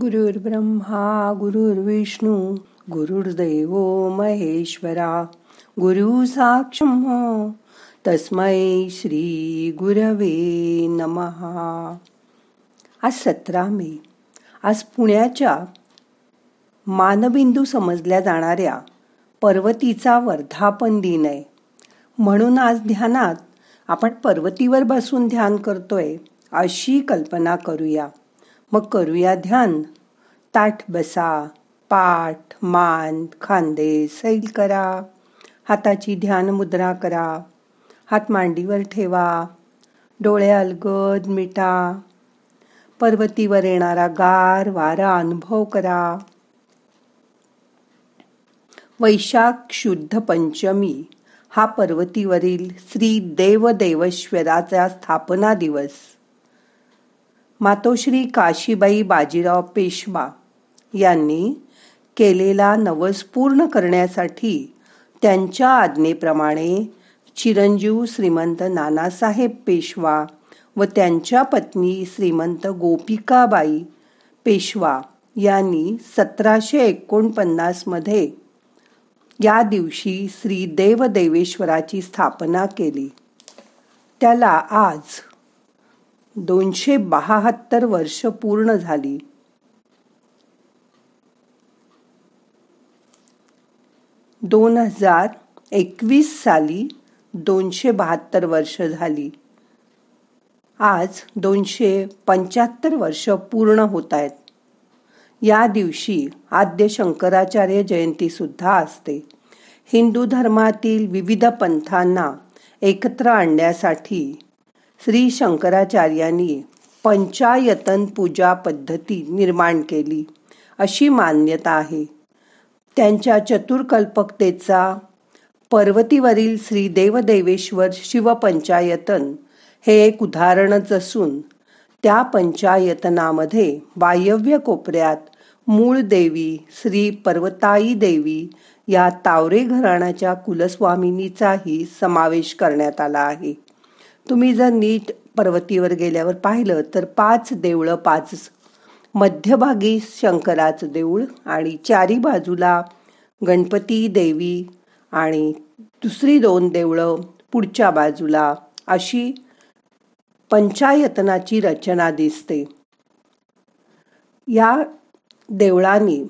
गुरुर्ब्रह्मा गुरुर्विष्णू गुरुर्देव महेश्वरा गुरु साक्षम हो, तस्मै श्री गुरवे नमहा आज सतरा मे. आज पुण्याच्या मानबिंदू समजल्या जाणाऱ्या पर्वतीचा वर्धापन दिन आहे. म्हणून आज ध्यानात आपण पर्वतीवर बसून ध्यान करतोय अशी कल्पना करूया. मग करूया ध्यान. ताठ बसा पाठ मान खांदे सैल करा. हाताची ध्यान मुद्रा करा. हात मांडीवर ठेवा. डोळे अलगद मिटा. पर्वतीवर येणारा गार वारा अनुभव करा. वैशाख शुद्ध पंचमी. हा पर्वतीवरील श्री देवदेवेश्वराचा स्थापना दिवस. मातोश्री काशीबाई बाजीराव पेशवा यांनी केलेला नवस पूर्ण करण्यासाठी त्यांच्या आज्ञेप्रमाणे चिरंजीव श्रीमंत नानासाहेब पेशवा व त्यांच्या पत्नी श्रीमंत गोपिकाबाई पेशवा यांनी सतराशे एकोणपन्नासमध्ये या दिवशी श्री देवदेवेश्वराची स्थापना केली. त्याला आज दोनशे बहात्तर वर्ष पूर्ण झाली. दोन हजार एकवीस साली दोनशे बहात्तर वर्ष झाली. आज दोनशे पंच्याहत्तर वर्ष पूर्ण होत आहेत. या दिवशी आद्य शंकराचार्य जयंती सुद्धा असते. हिंदू धर्मातील विविध पंथांना एकत्र आणण्यासाठी श्री शंकराचार्यांनी पंचायतन पूजा पद्धती निर्माण केली अशी मान्यता आहे. त्यांच्या चतुर्कल्पकतेचा पर्वतीवरील श्री देवदेवेश्वर शिवपंचायतन हे एक उदाहरणच असून त्या पंचायतनामध्ये वायव्य कोपऱ्यात मूळ देवी श्री पर्वताई देवी या तावरे घराण्याच्या कुलस्वामिनीचाही समावेश करण्यात आला आहे. तुम्ही जर नीट पर्वतीवर गेल्यावर पाहिलं तर पाच देवळं पाच मध्यभागी शंकराचं देऊळ आणि चारी बाजूला गणपती देवी आणि दुसरी दोन देवळं पुढच्या बाजूला अशी पंचायतनाची रचना दिसते. या देवळांनी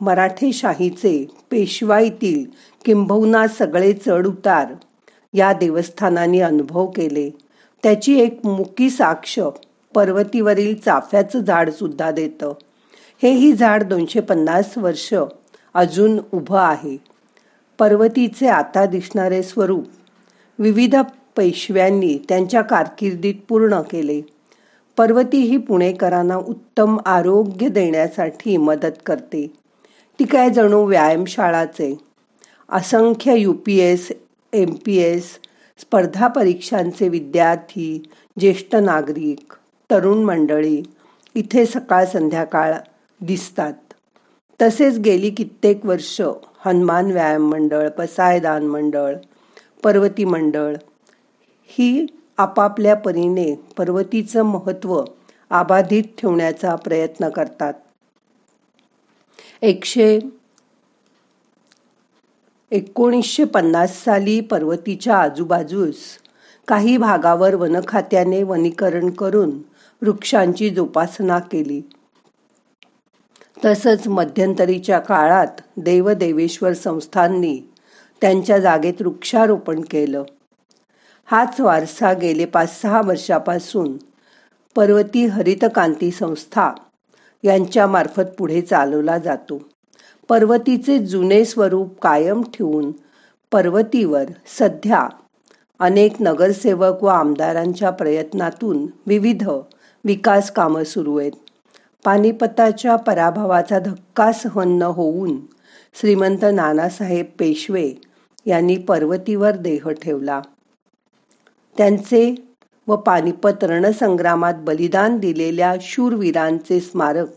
मराठेशाहीचे पेशवाईतील किंबहुना सगळे चढ उतार या देवस्थानाने अनुभव केले. त्याची एक मुकी साक्ष पर्वतीवरील चाफ्याचं झाड सुद्धा देतं. हे ही झाड दोनशे पन्नास वर्ष अजून उभं आहे. पर्वतीचे आता दिसणारे स्वरूप विविध पेशव्यांनी त्यांच्या कारकिर्दीत पूर्ण केले. पर्वती ही पुणेकरांना उत्तम आरोग्य देण्यासाठी मदत करते. ती काय जणू व्यायामशाळाचे असंख्य U P S M P S स्पर्धा परीक्षांचे विद्यार्थी ज्येष्ठ नागरिक तरुण मंडळी इथे सकाळ संध्याकाळ दिसतात. तसेच गेली कित्येक वर्ष हनुमान व्यायाम मंडळ पसायदान मंडळ पर्वती मंडळ ही आपापल्या परीने पर्वतीचं महत्त्व आबाधित ठेवण्याचा प्रयत्न करतात. एकशे एकोणीसशे पन्नास साली पर्वतीच्या आजूबाजूस काही भागावर वनखात्याने वनीकरण करून वृक्षांची जोपासना केली. तसंच मध्यंतरीच्या काळात देवदेवेश्वर संस्थांनी त्यांच्या जागेत वृक्षारोपण केलं. हाच वारसा गेले पाच सहा वर्षापासून पर्वती हरितकांती संस्था यांच्यामार्फत पुढे चालवला जातो. पर्वतीचे जुने स्वरूप कायम ठेवून पर्वतीवर सध्या अनेक नगरसेवक व आमदारांच्या प्रयत्नातून विविध विकास कामं सुरू आहेत. पानिपताच्या पराभवाचा धक्का सहन न होऊन श्रीमंत नानासाहेब पेशवे यांनी पर्वतीवर देह ठेवला. त्यांचे व पानिपत रणसंग्रामात बलिदान दिलेल्या शूरवीरांचे स्मारक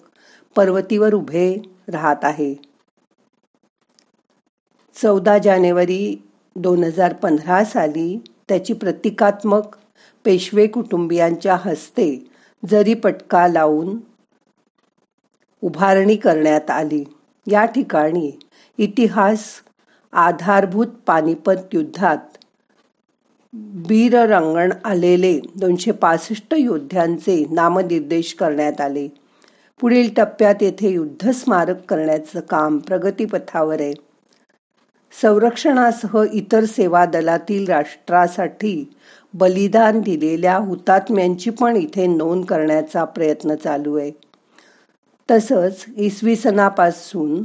पर्वतीवर उभे राहत आहे. चौदा जानेवारी दोन हजार पंधरा साली त्याची प्रतिकात्मक पेशवे कुटुंबियांच्या हस्ते जरी पटका लावून उभारणी करण्यात आली. या ठिकाणी इतिहास आधारभूत पानिपत युद्धात बीर रंगण आलेले दोनशे पासष्ट योद्ध्यांचे नामनिर्देश करण्यात आले. पुढील टप्प्यात येथे युद्ध स्मारक करण्याचं काम प्रगतीपथावर आहे. संरक्षणासह इतर सेवा दलातील राष्ट्रासाठी बलिदान दिलेल्या हुतात्म्यांची पण इथे नोंद करण्याचा प्रयत्न चालू आहे. तसंच इसवी सणापासून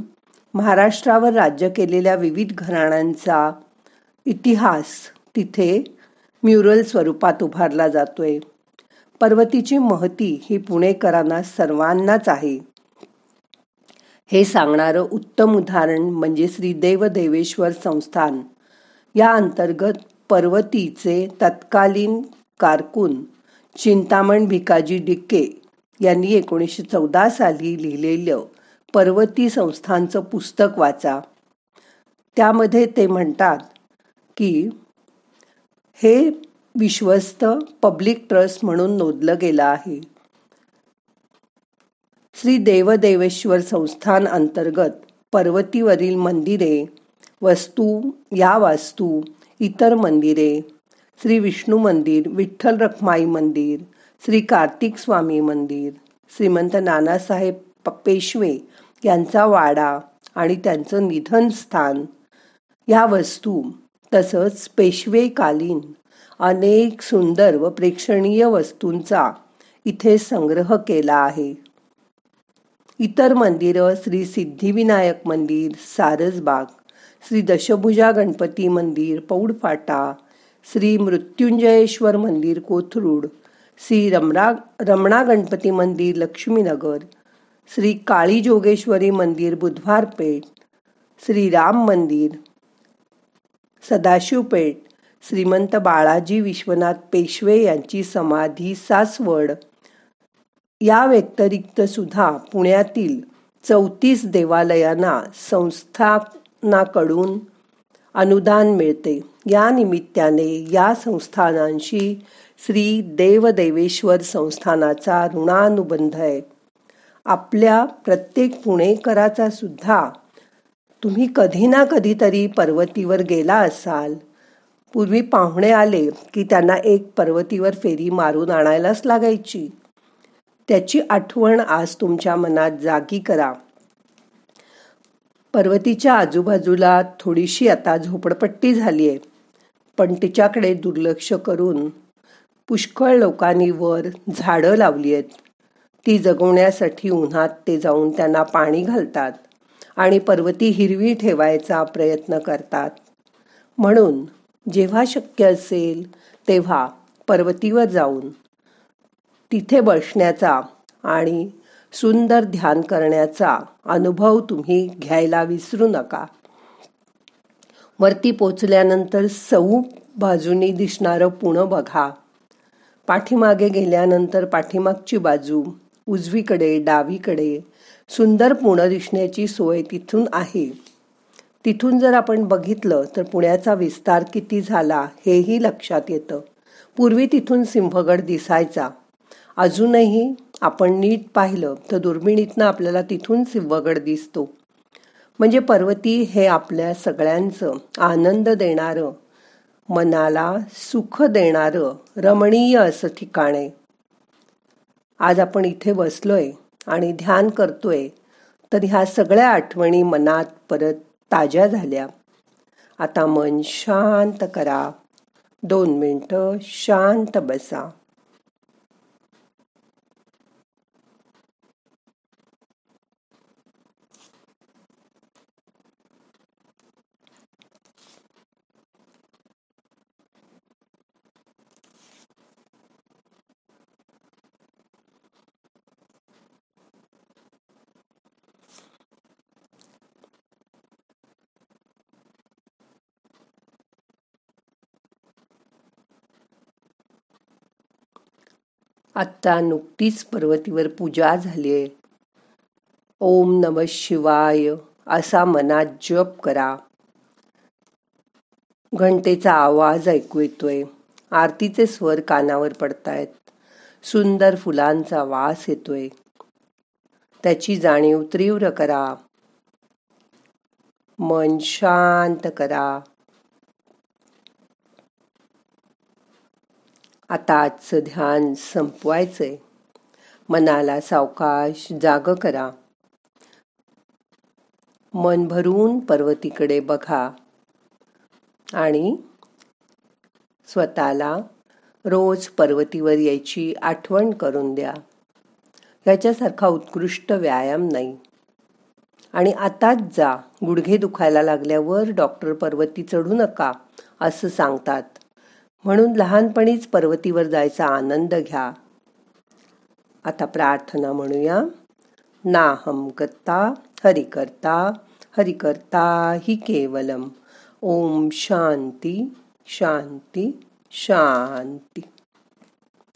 महाराष्ट्रावर राज्य केलेल्या विविध घराण्यांचा इतिहास तिथे म्युरल स्वरूपात उभारला जातोय. पर्वतीची महती ही पुणेकरांना सर्वांनाच आहे. हे सांगणारं उत्तम उदाहरण म्हणजे श्री देवदेवेश्वर संस्थान. या अंतर्गत पर्वतीचे तत्कालीन कारकून चिंतामण भिकाजी डिक्के यांनी एकोणीसशे चौदा साली लिहिलेलं पर्वती संस्थांचं पुस्तक वाचा. त्यामध्ये ते म्हणतात की हे विश्वस्त पब्लिक ट्रस्ट म्हणून नोंदलं गेलं आहे. श्री देवदेवेश्वर संस्थान अंतर्गत पर्वतीवरील मंदिरे वस्तू या वास्तू इतर मंदिरे श्री विष्णू मंदिर विठ्ठल रखमाई मंदिर श्री कार्तिक स्वामी मंदिर श्रीमंत नानासाहेब पेशवे यांचा वाडा आणि त्यांचं निधन स्थान. या वस्तू तसंच पेशवेकालीन अनेक सुंदर व प्रेक्षणीय वस्तूंचा इथे संग्रह केला आहे. इतर मंदिरं श्री सिद्धिविनायक मंदिर सारसबाग श्री दशभुजा गणपती मंदिर पौडफाटा श्री मृत्युंजयेश्वर मंदिर कोथरूड श्री रमणा रमणा गणपती मंदिर लक्ष्मीनगर श्री काळी जोगेश्वरी मंदिर बुधवारपेठ श्री राम मंदिर सदाशिवपेठ श्रीमंत बाळाजी विश्वनाथ पेशवे यांची समाधी सासवड या व्यतिरिक्त सुद्धा पुण्यातील चौतीस देवालयांना संस्थानाकडून अनुदान मिळते. या निमित्ताने या संस्थानांशी श्री देवदेवेश्वर संस्थानाचा ऋणानुबंध आहे. आपल्या प्रत्येक पुणेकराचा सुद्धा तुम्ही कधी ना कधीतरी पर्वतीवर गेला असाल. पूर्वी पाहुणे आले की त्यांना एक पर्वतीवर फेरी मारून आणायलाच लागायची. त्याची आठवण आज तुमच्या मनात जागी करा. पर्वतीच्या आजूबाजूला थोडीशी आता झोपडपट्टी झाली आहे पण तिच्याकडे दुर्लक्ष करून पुष्कळ लोकांनी वर झाडं लावली आहेत ती जगवण्यासाठी उन्हात ते जाऊन त्यांना पाणी घालतात आणि पर्वती हिरवी ठेवायचा प्रयत्न करतात. म्हणून जेव्हा शक्य असेल तेव्हा पर्वतीवर जाऊन तिथे बसण्याचा आणि सुंदर ध्यान करण्याचा अनुभव तुम्ही घ्यायला विसरू नका. वरती पोचल्यानंतर सौ बाजूनी दिसणारं पुणं बघा. पाठीमागे गेल्यानंतर पाठीमागची बाजू उजवीकडे डावीकडे सुंदर पुणं दिसण्याची सोय तिथून आहे. तिथून जर आपण बघितलं तर पुण्याचा विस्तार किती झाला हेही लक्षात येतं. पूर्वी तिथून सिंहगड दिसायचा. अजूनही आपण नीट पाहिलं तर दुर्बिणीतनं आपल्याला तिथून सिंहगड दिसतो. म्हणजे पर्वती हे आपल्या सगळ्यांचं आनंद देणारं मनाला सुख देणारं रमणीय असं ठिकाण आहे. आज आपण इथे बसलोय आणि ध्यान करतोय तर ह्या सगळ्या आठवणी मनात परत ताज्या झाल्या. आता मन शांत करा. दोन मिनटं शांत बसा. आत्ता नुकतीच पर्वतीवर पूजा झाली आहे. ओम नम शिवाय असा मनात जप करा. घंटेचा आवाज ऐकू येतोय. आरतीचे स्वर कानावर पडतायत. सुंदर फुलांचा वास येतोय. त्याची जाणीव तीव्र करा. मन शांत करा. आता आजचं ध्यान संपवायचंय. मनाला सावकाश जाग करा. मन भरून पर्वतीकडे बघा. आणि स्वतःला रोज पर्वतीवर यायची आठवण करून द्या. ह्याच्यासारखा उत्कृष्ट व्यायाम नाही. आणि आताच जा. गुडघे दुखायला लागल्यावर डॉक्टर पर्वती चढू नका असं सांगतात. म्हणून लहानपणीच पर्वतीवर जायचा आनंद घ्या. आता प्रार्थना म्हणूया. नाहम करता हरि करता हरि करता हि केवलम. ओम शांती शांती शांती.